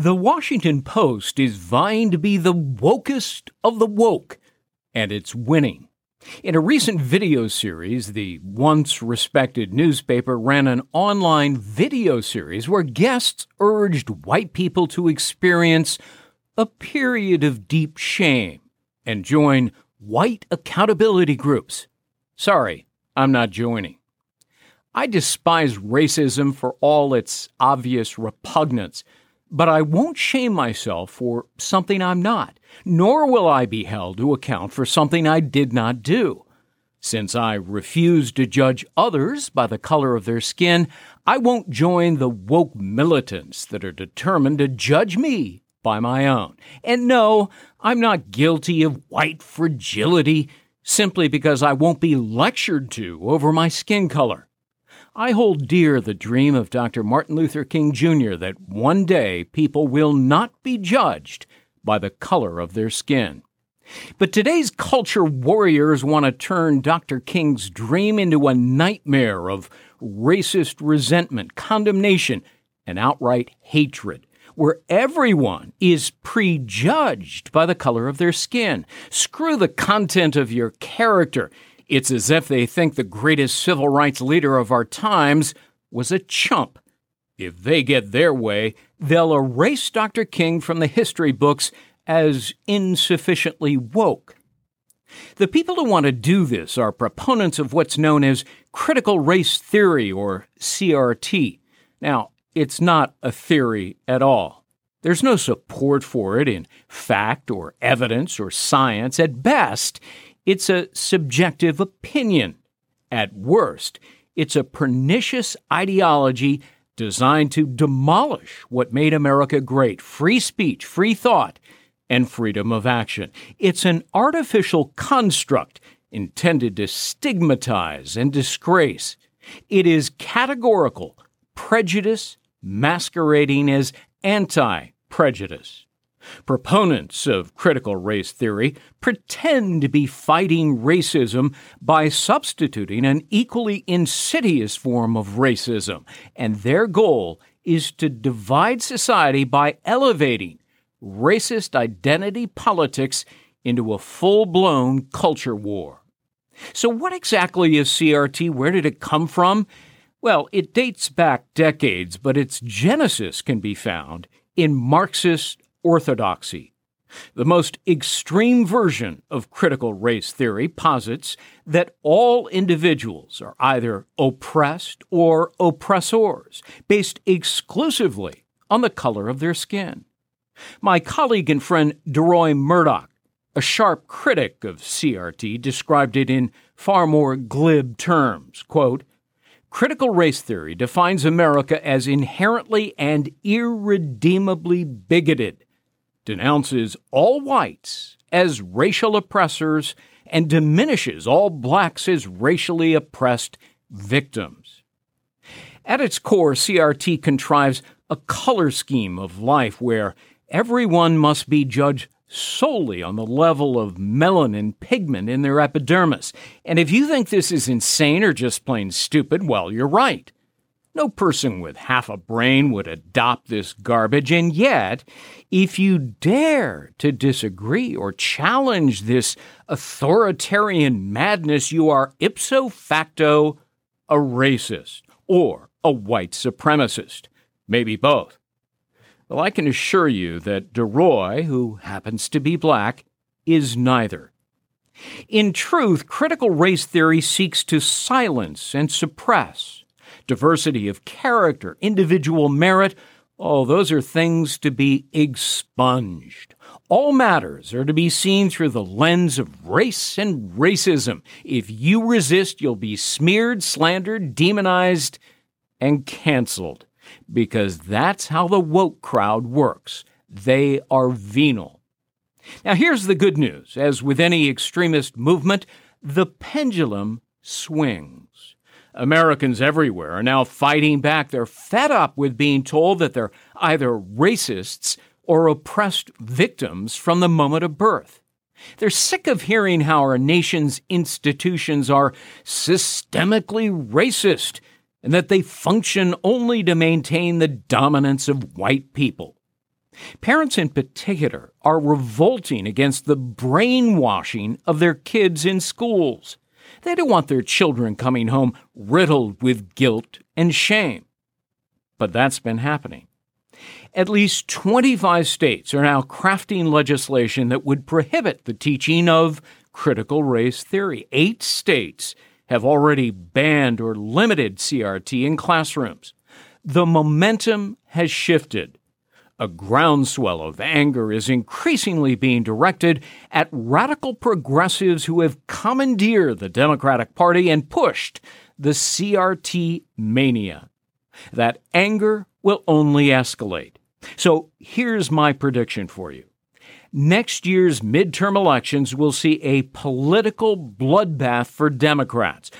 The Washington Post is vying to be the wokest of the woke, and it's winning. In a recent video series, the once respected newspaper ran an online video series where guests urged white people to experience a period of deep shame and join white accountability groups. Sorry, I'm not joining. I despise racism for all its obvious repugnance but I won't shame myself for something I'm not, nor will I be held to account for something I did not do. Since I refuse to judge others by the color of their skin, I won't join the woke militants that are determined to judge me by my own. And no, I'm not guilty of white fragility simply because I won't be lectured to over my skin color. I hold dear the dream of Dr. Martin Luther King Jr. that one day people will not be judged by the color of their skin. But today's culture warriors want to turn Dr. King's dream into a nightmare of racist resentment, condemnation, and outright hatred, where everyone is prejudged by the color of their skin. Screw the content of your character it's as if they think the greatest civil rights leader of our times was a chump. If they get their way, they'll erase Dr. King from the history books as insufficiently woke. The people who want to do this are proponents of what's known as critical race theory, or CRT. Now, it's not a theory at all. There's no support for it in fact or evidence or science. At best, it's a subjective opinion. At worst, it's a pernicious ideology designed to demolish what made America great free speech, free thought, and freedom of action. It's an artificial construct intended to stigmatize and disgrace. It is categorical prejudice masquerading as anti prejudice. Proponents of critical race theory pretend to be fighting racism by substituting an equally insidious form of racism, and their goal is to divide society by elevating racist identity politics into a full blown culture war. So, what exactly is CRT? Where did it come from? Well, it dates back decades, but its genesis can be found in Marxist orthodoxy. The most extreme version of critical race theory posits that all individuals are either oppressed or oppressors, based exclusively on the color of their skin. My colleague and friend DeRoy Murdock, a sharp critic of CRT, described it in far more glib terms. Quote, Critical race theory defines America as inherently and irredeemably bigoted denounces all whites as racial oppressors and diminishes all blacks as racially oppressed victims. At its core, CRT contrives a color scheme of life where everyone must be judged solely on the level of melanin pigment in their epidermis. And if you think this is insane or just plain stupid, well, you're right. No person with half a brain would adopt this garbage, and yet, if you dare to disagree or challenge this authoritarian madness, you are ipso facto a racist or a white supremacist, maybe both. Well, I can assure you that DeRoy, who happens to be black, is neither. In truth, critical race theory seeks to silence and suppress diversity of character, individual merit, oh, those are things to be expunged. All matters are to be seen through the lens of race and racism. If you resist, you'll be smeared, slandered, demonized, and canceled. Because that's how the woke crowd works. They are venal. Now, here's the good news. As with any extremist movement, the pendulum swings. Americans everywhere are now fighting back. They're fed up with being told that they're either racists or oppressed victims from the moment of birth. They're sick of hearing how our nation's institutions are systemically racist and that they function only to maintain the dominance of white people. Parents in particular are revolting against the brainwashing of their kids in schools. They don't want their children coming home riddled with guilt and shame. But that's been happening. At least 25 states are now crafting legislation that would prohibit the teaching of critical race theory. Eight states have already banned or limited CRT in classrooms. The momentum has shifted. A groundswell of anger is increasingly being directed at radical progressives who have commandeered the Democratic Party and pushed the CRT mania. That anger will only escalate. So here's my prediction for you. Next year's midterm elections will see a political bloodbath for Democrats.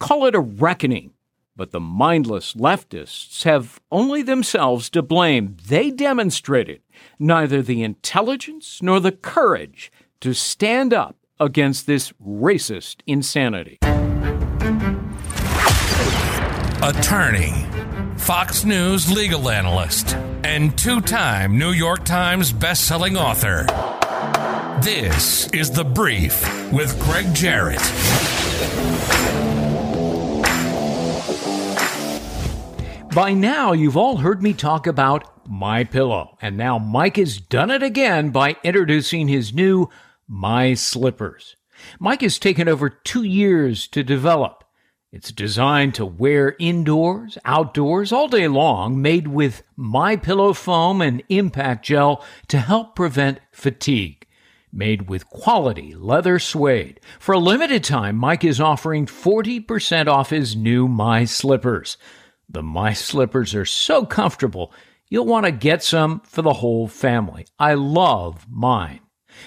Call it a reckoning. But the mindless leftists have only themselves to blame. They demonstrated neither the intelligence nor the courage to stand up against this racist insanity. Attorney Fox News legal analyst, and two time New York Times bestselling author. This is The Brief with Gregg Jarrett. By now, you've all heard me talk about My Pillow, and now Mike has done it again by introducing his new My Slippers. Mike has taken over two years to develop. It's designed to wear indoors, outdoors, all day long, made with My Pillow foam and impact gel to help prevent fatigue. Made with quality leather suede. For a limited time, Mike is offering 40% off his new My Slippers. The My Slippers are so comfortable, you'll want to get some for the whole family. I love mine.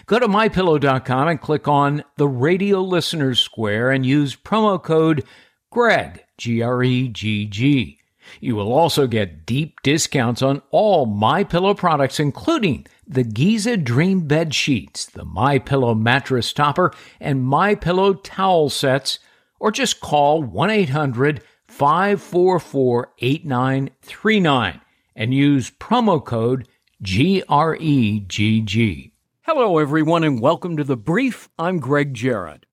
Go to mypillow.com and click on the radio listeners square and use promo code Gregg, G R E G G. You will also get deep discounts on all My Pillow products including the Giza Dream bed sheets, the My Pillow mattress topper, and My Pillow towel sets or just call 1-800-544-8939 and use promo code GREGG. Hello everyone and welcome to the brief. I'm Gregg Jarrett.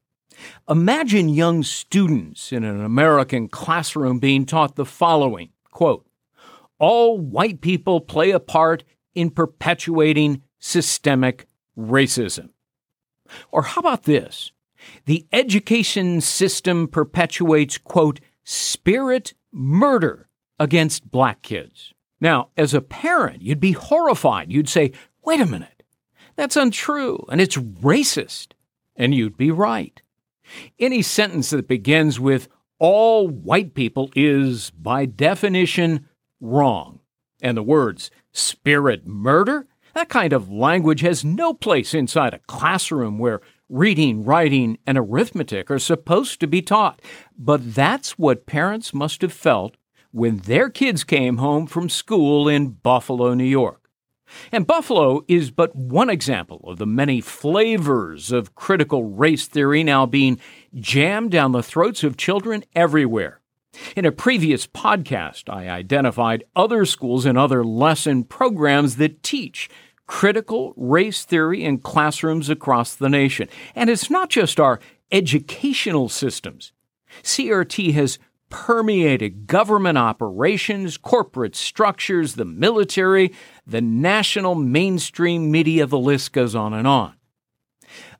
Imagine young students in an American classroom being taught the following quote, All white people play a part in perpetuating systemic racism. Or how about this? The education system perpetuates, quote, spirit murder against black kids. Now, as a parent, you'd be horrified. You'd say, wait a minute, that's untrue and it's racist. And you'd be right. Any sentence that begins with all white people is, by definition, wrong. And the words spirit murder? That kind of language has no place inside a classroom where reading, writing, and arithmetic are supposed to be taught. But that's what parents must have felt when their kids came home from school in Buffalo, New York. And Buffalo is but one example of the many flavors of critical race theory now being jammed down the throats of children everywhere. In a previous podcast, I identified other schools and other lesson programs that teach critical race theory in classrooms across the nation. And it's not just our educational systems. CRT has permeated government operations, corporate structures, the military, the national mainstream media, the list goes on and on.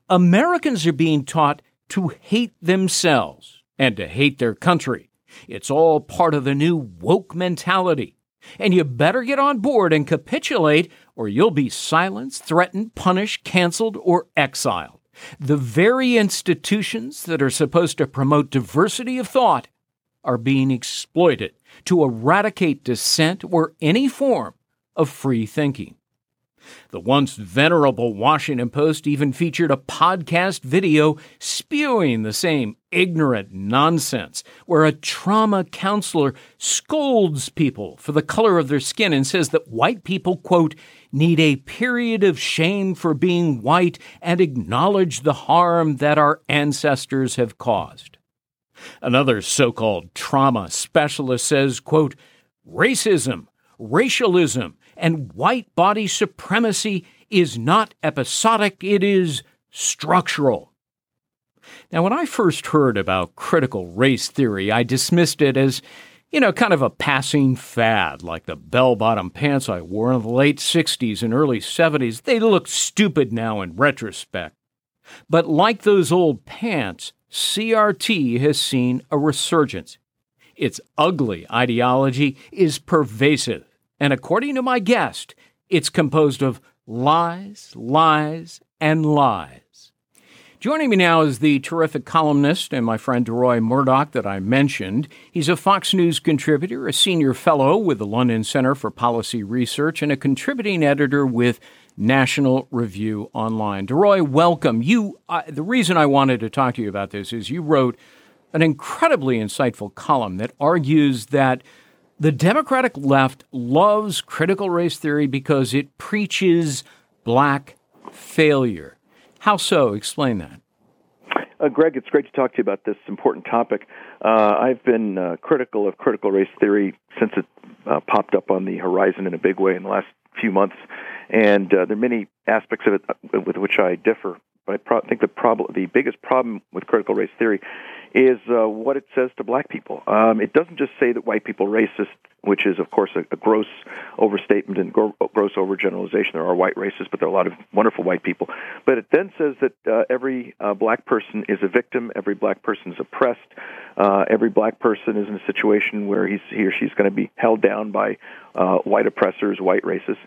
Americans are being taught to hate themselves and to hate their country. It's all part of the new woke mentality. And you better get on board and capitulate, or you'll be silenced, threatened, punished, canceled, or exiled. The very institutions that are supposed to promote diversity of thought are being exploited to eradicate dissent or any form of free thinking. The once venerable Washington Post even featured a podcast video spewing the same ignorant nonsense, where a trauma counselor scolds people for the color of their skin and says that white people, quote, need a period of shame for being white and acknowledge the harm that our ancestors have caused. Another so called trauma specialist says, quote, racism, racialism, and white body supremacy is not episodic, it is structural. Now, when I first heard about critical race theory, I dismissed it as, you know, kind of a passing fad, like the bell bottom pants I wore in the late 60s and early 70s. They look stupid now in retrospect. But like those old pants, CRT has seen a resurgence. Its ugly ideology is pervasive, and according to my guest, it's composed of lies, lies, and lies. Joining me now is the terrific columnist and my friend DeRoy Murdock that I mentioned. He's a Fox News contributor, a senior fellow with the London Center for Policy Research, and a contributing editor with National Review Online. DeRoy, welcome. You, the reason I wanted to talk to you about this is you wrote an incredibly insightful column that argues that the Democratic left loves critical race theory because it preaches black failure. How so? Explain that. Uh, Gregg, it's great to talk to you about this important topic. Uh, I've been uh, critical of critical race theory since it uh, popped up on the horizon in a big way in the last few months, and uh, there are many aspects of it uh, with which I differ. But I pro- think the problem, the biggest problem with critical race theory, is uh, what it says to black people. Um, it doesn't just say that white people are racist, which is, of course, a, a gross overstatement and gro- gross overgeneralization. There are white racists, but there are a lot of wonderful white people. But it then says that uh, every uh, black person is a victim, every black person is oppressed, uh, every black person is in a situation where he's, he or she's going to be held down by uh, white oppressors, white racists.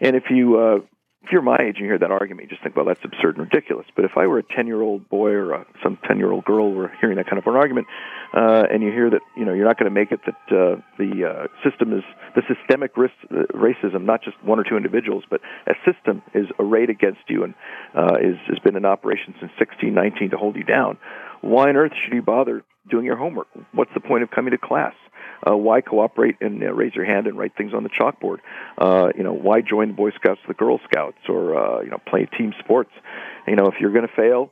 And if you uh, if you're my age and you hear that argument, you just think, well, that's absurd and ridiculous. But if I were a 10 year old boy or a, some 10 year old girl were hearing that kind of an argument, uh, and you hear that you know you're not going to make it, that uh, the uh, system is the systemic risk, uh, racism, not just one or two individuals, but a system is arrayed against you and uh, is has been in operation since 1619 to hold you down. Why on earth should you bother doing your homework? What's the point of coming to class? Uh, why cooperate and uh, raise your hand and write things on the chalkboard? Uh, you know, why join the Boy Scouts, the Girl Scouts, or uh, you know, play team sports? You know, if you're going to fail,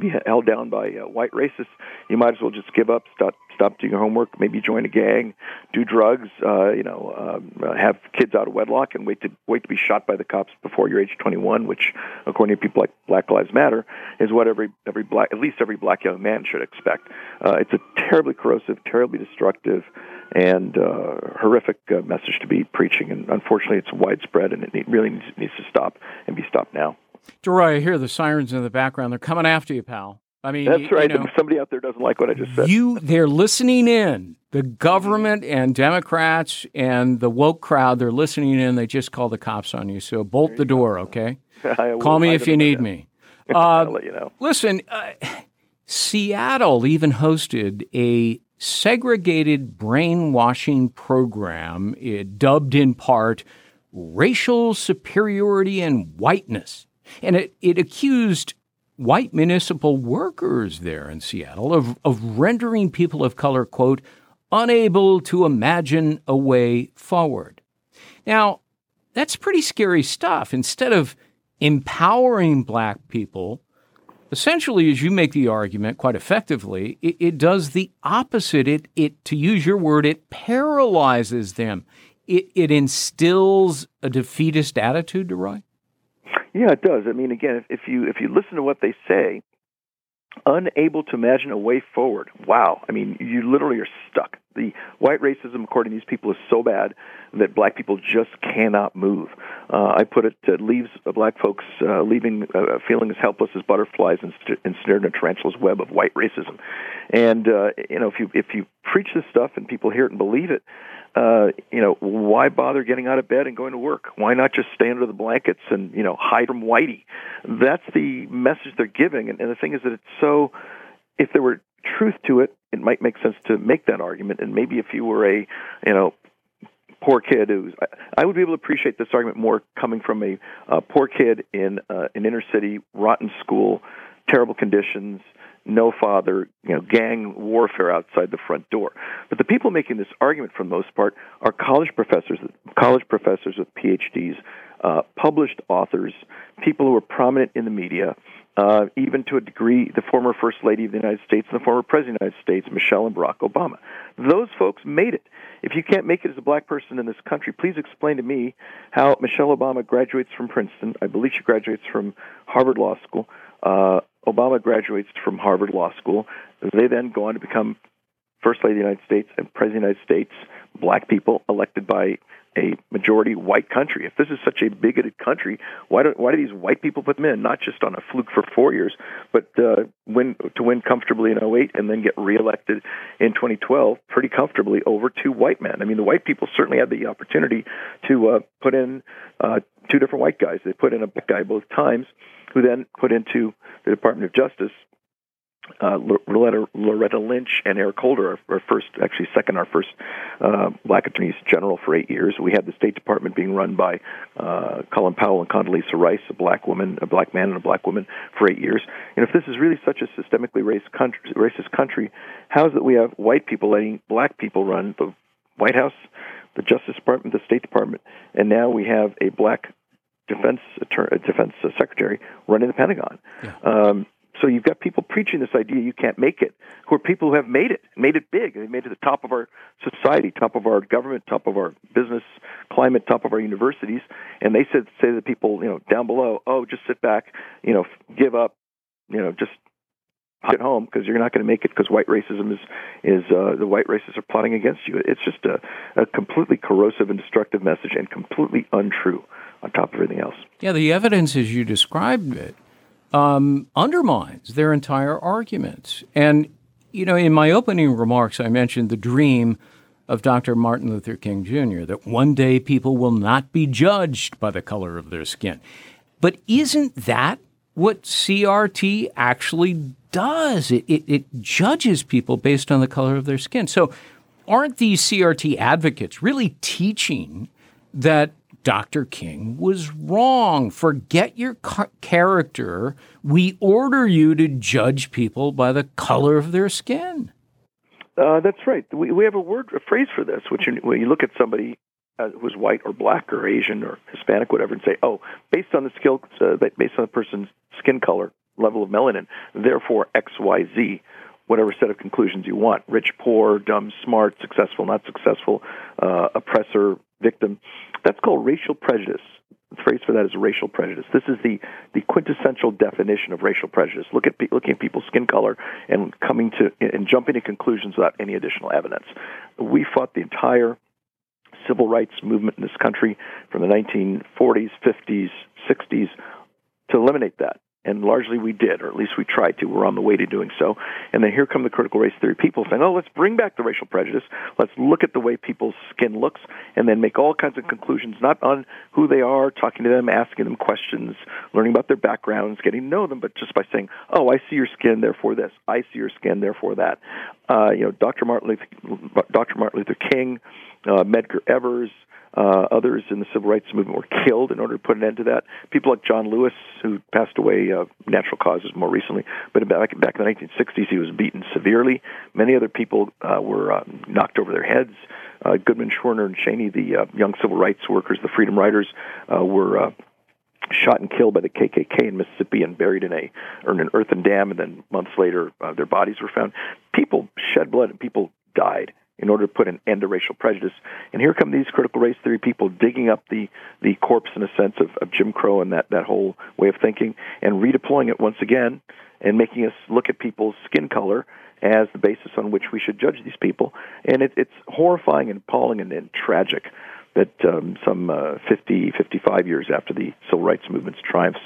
be held down by uh, white racists, you might as well just give up, stop, stop doing your homework, maybe join a gang, do drugs, uh, you know, um, uh, have kids out of wedlock, and wait to wait to be shot by the cops before you're age 21, which, according to people like Black Lives Matter, is what every every black, at least every black young man should expect. Uh, it's a terribly corrosive, terribly destructive, and uh, horrific uh, message to be preaching, and unfortunately, it's widespread, and it really needs, needs to stop and be stopped now. DeRoy, I hear the sirens in the background. They're coming after you, pal. I mean, that's right. You know, somebody out there doesn't like what I just said. You, they're listening in. The government and Democrats and the woke crowd, they're listening in. They just call the cops on you. So bolt the door, okay? Call me if you need me. Uh, I'll let you know. Listen, uh, Seattle even hosted a segregated brainwashing program, it, dubbed in part racial superiority and whiteness. And it, it accused white municipal workers there in Seattle of, of rendering people of color, quote, unable to imagine a way forward. Now, that's pretty scary stuff. Instead of empowering black people, essentially, as you make the argument quite effectively, it, it does the opposite. It, it, to use your word, it paralyzes them. It, it instills a defeatist attitude, DeRoy? Yeah, it does. I mean, again, if, if you if you listen to what they say, unable to imagine a way forward. Wow. I mean, you literally are stuck. The white racism, according to these people, is so bad that black people just cannot move. Uh, I put it, it leaves black folks uh, leaving uh, feeling as helpless as butterflies ensnared in a tarantula's web of white racism. And uh, you know, if you if you preach this stuff and people hear it and believe it, uh, you know, why bother getting out of bed and going to work? Why not just stay under the blankets and, you know, hide from Whitey? That's the message they're giving. And, and the thing is that it's so, if there were truth to it, it might make sense to make that argument. And maybe if you were a, you know, poor kid who's. I, I would be able to appreciate this argument more coming from a uh, poor kid in uh, an inner city, rotten school, terrible conditions, no father, you know, gang warfare outside the front door. But the people making this argument, for the most part, are college professors, college professors with PhDs, uh, published authors, people who are prominent in the media, uh, even to a degree, the former First Lady of the United States and the former President of the United States, Michelle and Barack Obama. Those folks made it. If you can't make it as a black person in this country, please explain to me how Michelle Obama graduates from Princeton. I believe she graduates from Harvard Law School. Uh, Obama graduates from Harvard Law School. They then go on to become First Lady of the United States and President of the United States, black people elected by a majority white country. If this is such a bigoted country, why do why do these white people put them in? Not just on a fluke for four years, but uh, win to win comfortably in 08 and then get reelected in 2012 pretty comfortably over two white men. I mean, the white people certainly had the opportunity to uh, put in uh, two different white guys. They put in a black guy both times, who then put into the Department of Justice uh, Loretta, Loretta Lynch and Eric Holder, our, our first, actually second, our first uh, black attorneys general for eight years. We had the State Department being run by uh, Colin Powell and Condoleezza Rice, a black woman, a black man, and a black woman for eight years. And if this is really such a systemically racist country, racist country, how is it we have white people letting black people run the White House, the Justice Department, the State Department, and now we have a black defense attorney, defense secretary running the Pentagon? Yeah. Um, so you've got people preaching this idea you can't make it, who are people who have made it, made it big. They made it the top of our society, top of our government, top of our business climate, top of our universities, and they said say to the people, you know, down below, oh, just sit back, you know, give up, you know, just at home because you're not going to make it because white racism is is uh, the white racists are plotting against you. It's just a, a completely corrosive and destructive message and completely untrue on top of everything else. Yeah, the evidence as you described it um, undermines their entire arguments. And, you know, in my opening remarks, I mentioned the dream of Dr. Martin Luther King Jr., that one day people will not be judged by the color of their skin. But isn't that what CRT actually does? It, it, it judges people based on the color of their skin. So, aren't these CRT advocates really teaching that Dr. King was wrong. Forget your character. We order you to judge people by the color of their skin. Uh, that's right. We, we have a word, a phrase for this, which when you look at somebody uh, who's white or black or Asian or Hispanic, whatever, and say, oh, based on the skill, uh, based on the person's skin color, level of melanin, therefore X, Y, Z whatever set of conclusions you want rich, poor, dumb, smart, successful, not successful, uh, oppressor, victim. That's called racial prejudice. The phrase for that is racial prejudice. This is the, the quintessential definition of racial prejudice. Look at looking at people's skin color and coming to and jumping to conclusions without any additional evidence. We fought the entire civil rights movement in this country from the 1940s, 50s, 60s to eliminate that and largely we did, or at least we tried to. We're on the way to doing so. And then here come the critical race theory people saying, oh, let's bring back the racial prejudice. Let's look at the way people's skin looks and then make all kinds of conclusions, not on who they are, talking to them, asking them questions, learning about their backgrounds, getting to know them, but just by saying, oh, I see your skin, therefore this. I see your skin, therefore that. Uh, you know, Dr. Martin Luther, Dr. Martin Luther King, uh, Medgar Evers, uh, others in the civil rights movement were killed in order to put an end to that. People like John Lewis, who passed away uh, natural causes more recently, but back back in the 1960s, he was beaten severely. Many other people uh, were uh, knocked over their heads. Uh, Goodman, Schwerner, and Chaney, the uh, young civil rights workers, the Freedom Riders, were. Shot and killed by the KKK in Mississippi and buried in a in an earthen dam, and then months later uh, their bodies were found. People shed blood and people died in order to put an end to racial prejudice. And here come these critical race theory people digging up the, the corpse, in a sense, of, of Jim Crow and that, that whole way of thinking and redeploying it once again and making us look at people's skin color as the basis on which we should judge these people. And it, it's horrifying and appalling and, and tragic that um, some uh, 50, 55 years after the civil rights movement's triumphs,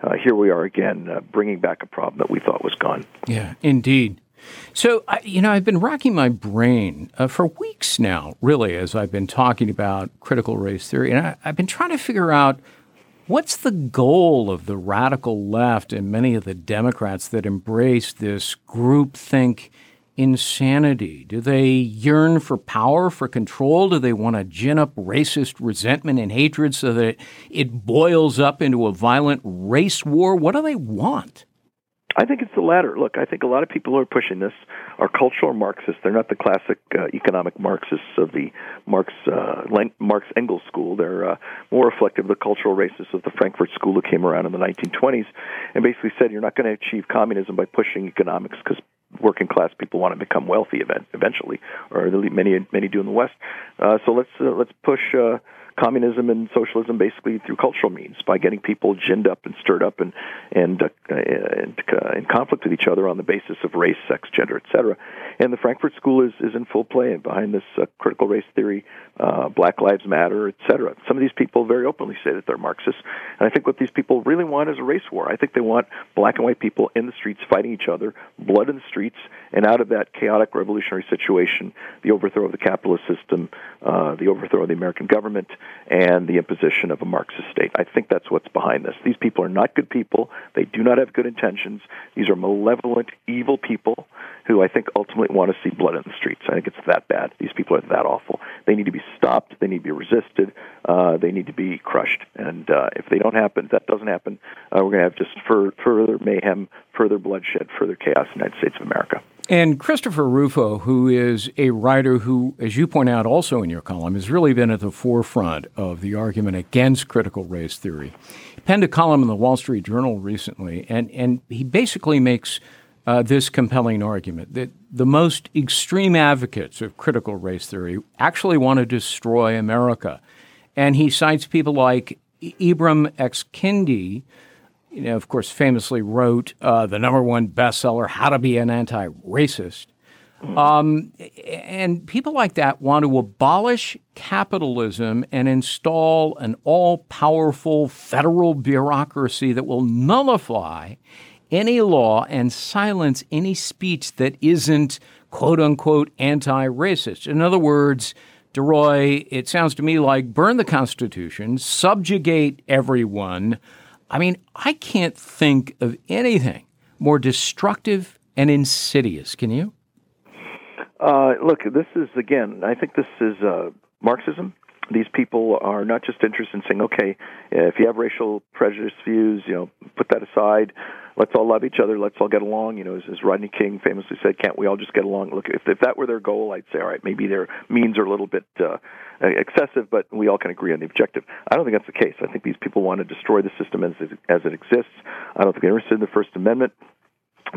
uh, here we are again, uh, bringing back a problem that we thought was gone. Yeah, indeed. So, you know, I've been racking my brain uh, for weeks now, really, as I've been talking about critical race theory. And I, I've been trying to figure out what's the goal of the radical left and many of the Democrats that embrace this groupthink insanity? Do they yearn for power, for control? Do they want to gin up racist resentment and hatred so that it boils up into a violent race war? What do they want? I think it's the latter. Look, I think a lot of people who are pushing this are cultural Marxists. They're not the classic uh, economic Marxists of the Marx uh, Marx Engels school. They're uh, more reflective of the cultural racists of the Frankfurt School who came around in the 1920s and basically said you're not going to achieve communism by pushing economics because working class people want to become wealthy eventually, or many many do in the West. Uh, so let's uh, let's push. Uh, communism and socialism basically through cultural means by getting people ginned up and stirred up and and, uh, and uh, in conflict with each other on the basis of race, sex, gender, etc. And the Frankfurt School is is in full play and behind this uh, critical race theory, uh, Black Lives Matter, etc. Some of these people very openly say that they're Marxists, and I think what these people really want is a race war. I think they want black and white people in the streets fighting each other, blood in the streets, and out of that chaotic revolutionary situation, the overthrow of the capitalist system, uh, the overthrow of the American government, and the imposition of a Marxist state. I think that's what's behind this. These people are not good people. They do not have good intentions. These are malevolent, evil people who I think ultimately want to see blood in the streets. I think it's that bad. These people are that awful. They need to be stopped. They need to be resisted. Uh, they need to be crushed. And uh, if they don't happen, if that doesn't happen, uh, we're going to have just fur- further mayhem, further bloodshed, further chaos in the United States of America. And Christopher Rufo, who is a writer who, as you point out also in your column, has really been at the forefront of the argument against critical race theory, he penned a column in the Wall Street Journal recently, and, and he basically makes uh, this compelling argument that the most extreme advocates of critical race theory actually want to destroy America. And he cites people like Ibram X. Kendi, you know, of course, famously wrote uh, the number one bestseller, How to Be an Anti Racist. Um, and people like that want to abolish capitalism and install an all powerful federal bureaucracy that will nullify any law and silence any speech that isn't quote unquote anti racist. In other words, DeRoy, it sounds to me like burn the Constitution, subjugate everyone. I mean, I can't think of anything more destructive and insidious. Can you? Uh, look, this is, again, I think this is uh, Marxism these people are not just interested in saying, okay, if you have racial prejudice views, you know, put that aside. Let's all love each other. Let's all get along. You know, as, as Rodney King famously said, can't we all just get along? Look, if, if that were their goal, I'd say, all right, maybe their means are a little bit uh, excessive, but we all can agree on the objective. I don't think that's the case. I think these people want to destroy the system as, as it exists. I don't think they're interested in the First Amendment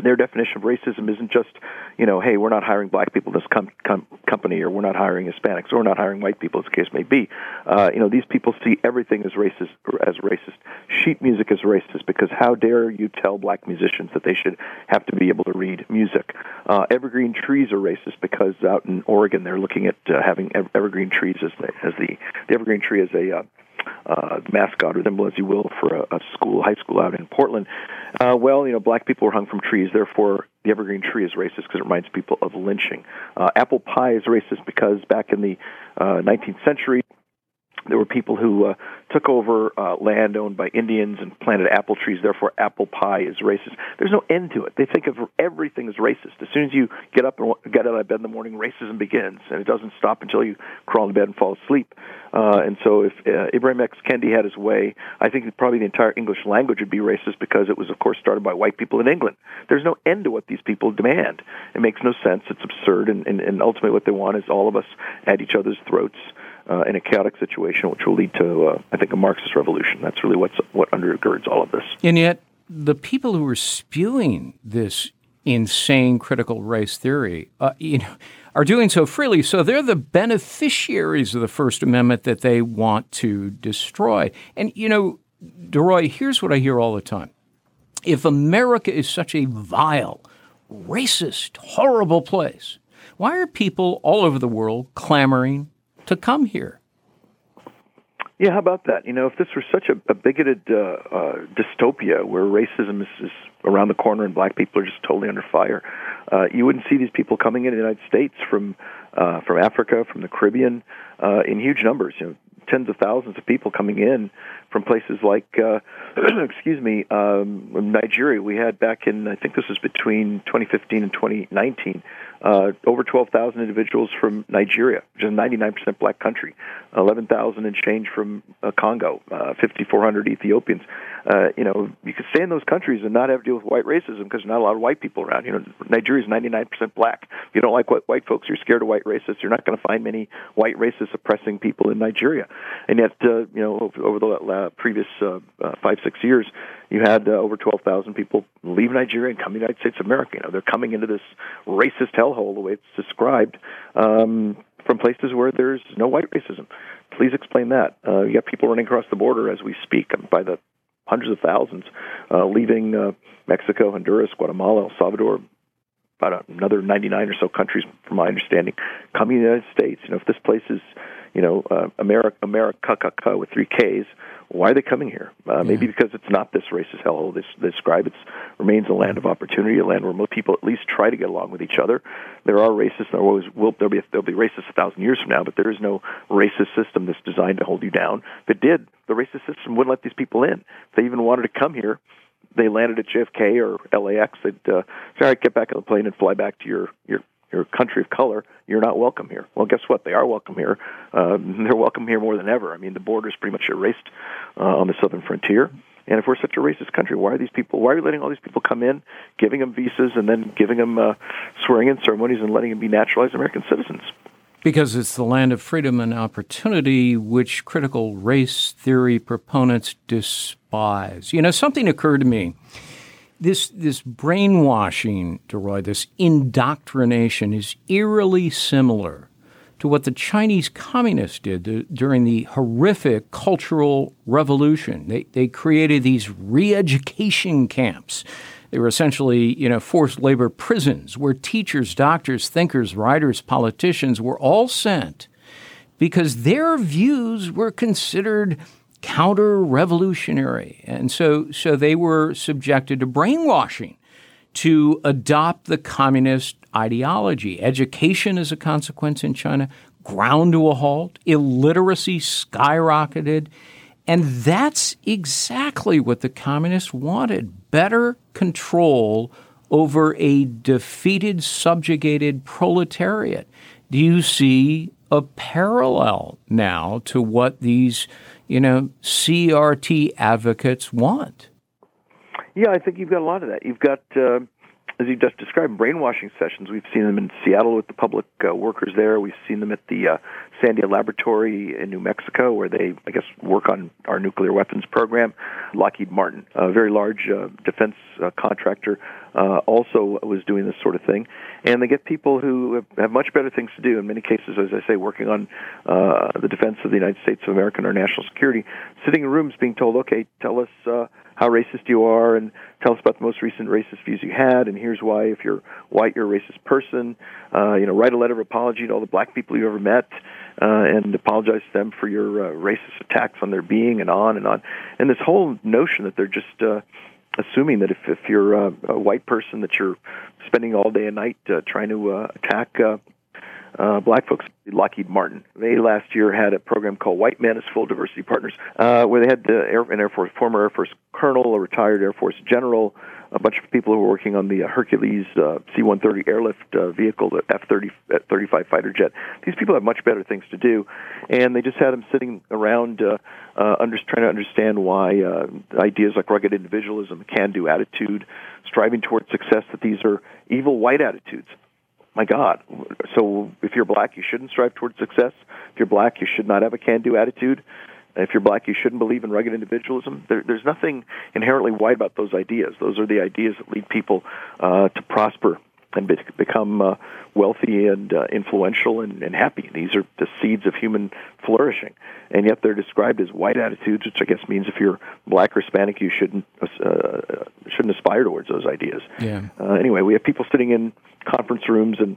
their definition of racism isn't just, you know, hey, we're not hiring black people in this com- com- company, or we're not hiring Hispanics, or we're not hiring white people, as the case may be. Uh, you know, these people see everything as racist. As racist, sheet music is racist because how dare you tell black musicians that they should have to be able to read music? Uh, evergreen trees are racist because out in Oregon they're looking at uh, having evergreen trees as the as the, the evergreen tree as a uh, uh, mascot or symbol, as you will, for a, a school, high school out in Portland. Uh, well, you know, black people were hung from trees, therefore the evergreen tree is racist because it reminds people of lynching. Uh, apple pie is racist because back in the uh, 19th century, there were people who uh, took over uh, land owned by Indians and planted apple trees. Therefore, apple pie is racist. There's no end to it. They think of everything as racist. As soon as you get up and get out of bed in the morning, racism begins, and it doesn't stop until you crawl into bed and fall asleep. Uh, and so, if uh, Ibram X. Kendi had his way, I think probably the entire English language would be racist because it was, of course, started by white people in England. There's no end to what these people demand. It makes no sense. It's absurd, and, and, and ultimately, what they want is all of us at each other's throats in a chaotic situation, which will lead to, uh, I think, a Marxist revolution. That's really what's what undergirds all of this. And yet, the people who are spewing this insane critical race theory, uh, you know, are doing so freely. So they're the beneficiaries of the First Amendment that they want to destroy. And you know, DeRoy, here's what I hear all the time: If America is such a vile, racist, horrible place, why are people all over the world clamoring to come here. Yeah, how about that? You know, if this were such a, a bigoted uh, uh, dystopia where racism is, is around the corner and black people are just totally under fire, uh, you wouldn't see these people coming into the United States from uh, from Africa, from the Caribbean, uh, in huge numbers. You know, tens of thousands of people coming in from places like, uh, excuse me, um, Nigeria. We had back in, I think this was between 2015 and 2019, uh, over 12,000 individuals from Nigeria, which is a 99% black country, 11,000 and change from uh, Congo, uh, 5,400 Ethiopians. Uh, you know, you could stay in those countries and not have to deal with white racism because there's not a lot of white people around. You know, Nigeria is 99% black. If you don't like what white folks, you're scared of white racists. You're not going to find many white racists oppressing people in Nigeria. And yet, uh, you know, over the uh, previous uh, five, six years, you had uh, over 12,000 people leave Nigeria and come to the United States of America. You know, they're coming into this racist hellhole, the way it's described, um, from places where there's no white racism. Please explain that. Uh, you got people running across the border as we speak by the hundreds of thousands, uh, leaving uh, Mexico, Honduras, Guatemala, El Salvador, about another 99 or so countries, from my understanding, coming to the United States. You know, if this place is, you know, uh, America, America with three Ks, why are they coming here? Uh, yeah. Maybe because it's not this racist hellhole they, they describe. It remains a land of opportunity, a land where most people at least try to get along with each other. There are racists. There always will. There'll be there'll be racists a thousand years from now, but there is no racist system that's designed to hold you down. If it did, the racist system wouldn't let these people in. If they even wanted to come here, they landed at JFK or LAX. They'd uh, say, "All right, get back on the plane and fly back to your your your country of color, you're not welcome here. Well, guess what? They are welcome here. Uh, they're welcome here more than ever. I mean, the border is pretty much erased uh, on the southern frontier. And if we're such a racist country, why are these people? Why are we letting all these people come in, giving them visas, and then giving them uh, swearing-in ceremonies and letting them be naturalized American citizens? Because it's the land of freedom and opportunity, which critical race theory proponents despise. You know, something occurred to me this this brainwashing, DeRoy, this indoctrination is eerily similar to what the Chinese communists did during the horrific Cultural Revolution. They they created these re-education camps. They were essentially, you know, forced labor prisons where teachers, doctors, thinkers, writers, politicians were all sent because their views were considered counter revolutionary. And so, so they were subjected to brainwashing to adopt the communist ideology. Education, is a consequence in China, ground to a halt, illiteracy skyrocketed. And that's exactly what the communists wanted better control over a defeated, subjugated proletariat. Do you see a parallel now to what these you know, CRT advocates want. Yeah, I think you've got a lot of that. You've got, uh, as you just described, brainwashing sessions. We've seen them in Seattle with the public uh, workers there. We've seen them at the uh, Sandia Laboratory in New Mexico, where they, I guess, work on our nuclear weapons program. Lockheed Martin, a very large uh, defense uh, contractor, uh, also was doing this sort of thing. And they get people who have, much better things to do. In many cases, as I say, working on uh, the defense of the United States of America and our national security, sitting in rooms being told, okay, tell us uh, how racist you are and tell us about the most recent racist views you had and here's why if you're white you're a racist person uh, you know write a letter of apology to all the black people you ever met uh, and apologize to them for your uh, racist attacks on their being and on and on. And this whole notion that they're just uh, assuming that if, if you're a, a white person that you're spending all day and night uh, trying to uh, attack uh, uh, black folks. Lockheed Martin. They last year had a program called White Men as Full Diversity Partners, uh, where they had the Air, an Air Force former Air Force colonel, a retired Air Force general, a bunch of people who were working on the uh, Hercules uh, C-130 airlift uh, vehicle, the F-30 F-35 fighter jet. These people have much better things to do, and they just had them sitting around, uh, uh, under, trying to understand why uh, ideas like rugged individualism, can-do attitude, striving towards success, that these are evil white attitudes my God. So if you're black, you shouldn't strive towards success. If you're black, you should not have a can-do attitude. If you're black, you shouldn't believe in rugged individualism. There, there's nothing inherently white about those ideas. Those are the ideas that lead people uh, to prosper and be, become uh, wealthy and uh, influential and, and happy. These are the seeds of human flourishing, and yet they're described as white attitudes, which I guess means if you're black or Hispanic, you shouldn't uh, shouldn't aspire towards those ideas. Yeah. Uh, anyway, we have people sitting in conference rooms and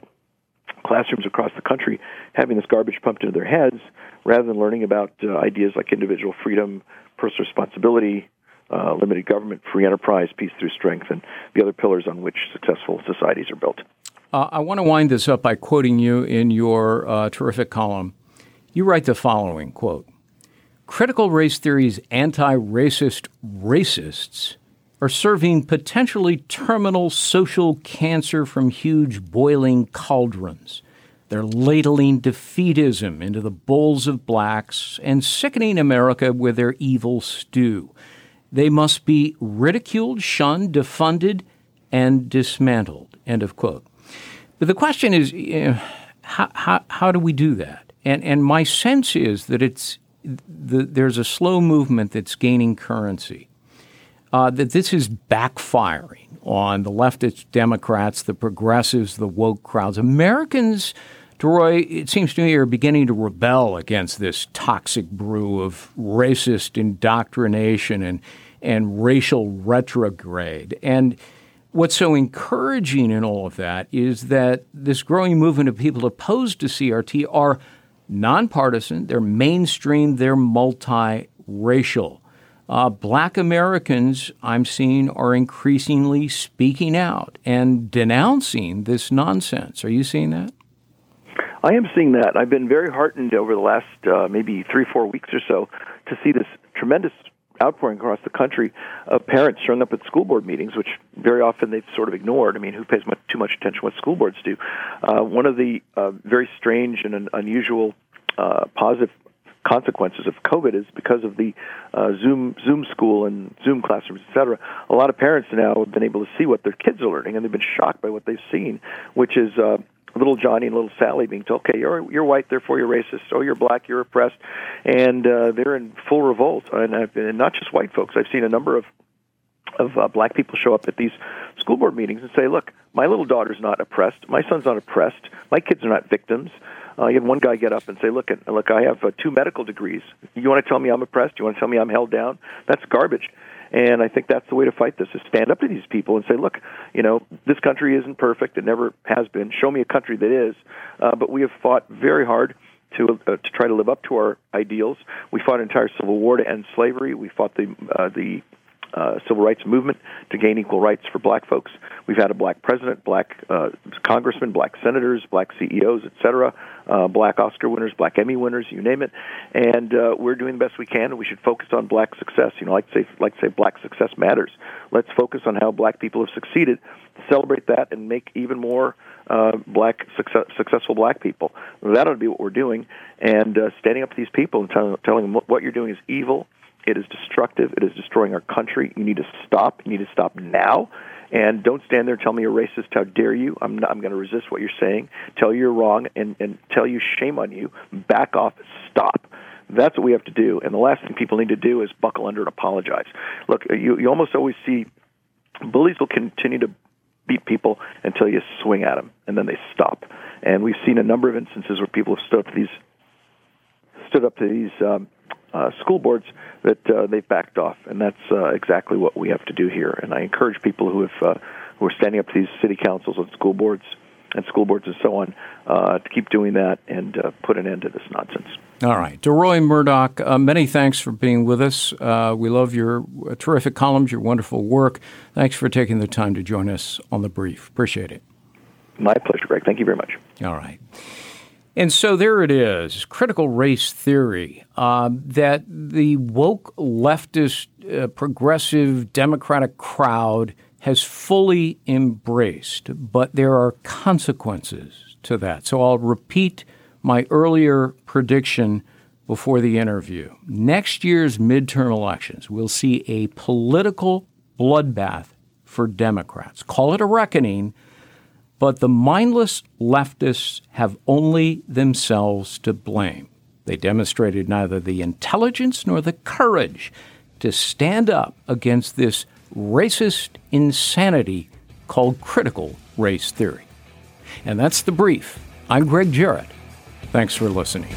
classrooms across the country having this garbage pumped into their heads rather than learning about uh, ideas like individual freedom, personal responsibility, uh, limited government, free enterprise, peace through strength, and the other pillars on which successful societies are built. Uh, I want to wind this up by quoting you in your uh, terrific column. You write the following quote: Critical race theory's anti racist racists are serving potentially terminal social cancer from huge boiling cauldrons. They're ladling defeatism into the bowls of blacks and sickening America with their evil stew. They must be ridiculed, shunned, defunded, and dismantled. End of quote. But the question is, you know, how, how, how do we do that? And, and my sense is that it's the, there's a slow movement that's gaining currency. Uh, that this is backfiring on the leftist Democrats, the progressives, the woke crowds. Americans DeRoy, it seems to me you're beginning to rebel against this toxic brew of racist indoctrination and, and racial retrograde. And what's so encouraging in all of that is that this growing movement of people opposed to CRT are nonpartisan, they're mainstream, they're multiracial. Uh, black Americans, I'm seeing, are increasingly speaking out and denouncing this nonsense. Are you seeing that? I am seeing that. I've been very heartened over the last uh, maybe three, four weeks or so to see this tremendous outpouring across the country of parents showing up at school board meetings, which very often they've sort of ignored. I mean, who pays much, too much attention to what school boards do? Uh, one of the uh, very strange and an unusual uh, positive consequences of COVID is because of the uh, Zoom Zoom school and Zoom classrooms, et cetera. A lot of parents now have been able to see what their kids are learning, and they've been shocked by what they've seen, which is uh, little Johnny and little Sally being told, "Okay, you're you're white, therefore you're racist. Oh, you're black, you're oppressed," and uh, they're in full revolt. And, I've and not just white folks. I've seen a number of of uh, black people show up at these school board meetings and say, "Look, my little daughter's not oppressed. My son's not oppressed. My kids are not victims." Uh, you had one guy get up and say, "Look, look, I have uh, two medical degrees. You want to tell me I'm oppressed? You want to tell me I'm held down? That's garbage." And I think that's the way to fight this: is stand up to these people and say, "Look, you know, this country isn't perfect. It never has been. Show me a country that is." Uh, but we have fought very hard to uh, to try to live up to our ideals. We fought an entire civil war to end slavery. We fought the uh, the uh, civil rights movement to gain equal rights for black folks. We've had a black president, black uh, congressmen, black senators, black CEOs, et cetera, uh, black Oscar winners, black Emmy winners, you name it. And uh, we're doing the best we can, and we should focus on black success. You know, like say, like say, black success matters. Let's focus on how black people have succeeded, celebrate that, and make even more uh, black success, successful black people. That ought to be what we're doing, and uh, standing up to these people and tell, telling them what you're doing is evil it is destructive. It is destroying our country. You need to stop. You need to stop now. And don't stand there and tell me you're racist. How dare you? I'm, not, I'm going to resist what you're saying, tell you you're wrong, and, and tell you shame on you. Back off. Stop. That's what we have to do. And the last thing people need to do is buckle under and apologize. Look, you, you almost always see bullies will continue to beat people until you swing at them, and then they stop. And we've seen a number of instances where people have stood up to these stood up to these um, uh, school boards that uh, they've backed off, and that's uh, exactly what we have to do here. And I encourage people who have uh, who are standing up to these city councils and school boards and school boards and so on uh, to keep doing that and uh, put an end to this nonsense. All right, Deroy Murdock, uh, many thanks for being with us. Uh, we love your terrific columns, your wonderful work. Thanks for taking the time to join us on the brief. Appreciate it. My pleasure, Gregg. Thank you very much. All right. And so there it is critical race theory uh, that the woke leftist uh, progressive democratic crowd has fully embraced, but there are consequences to that. So I'll repeat my earlier prediction before the interview. Next year's midterm elections will see a political bloodbath for Democrats. Call it a reckoning but the mindless leftists have only themselves to blame. They demonstrated neither the intelligence nor the courage to stand up against this racist insanity called critical race theory. And that's the brief. I'm Gregg Jarrett. Thanks for listening.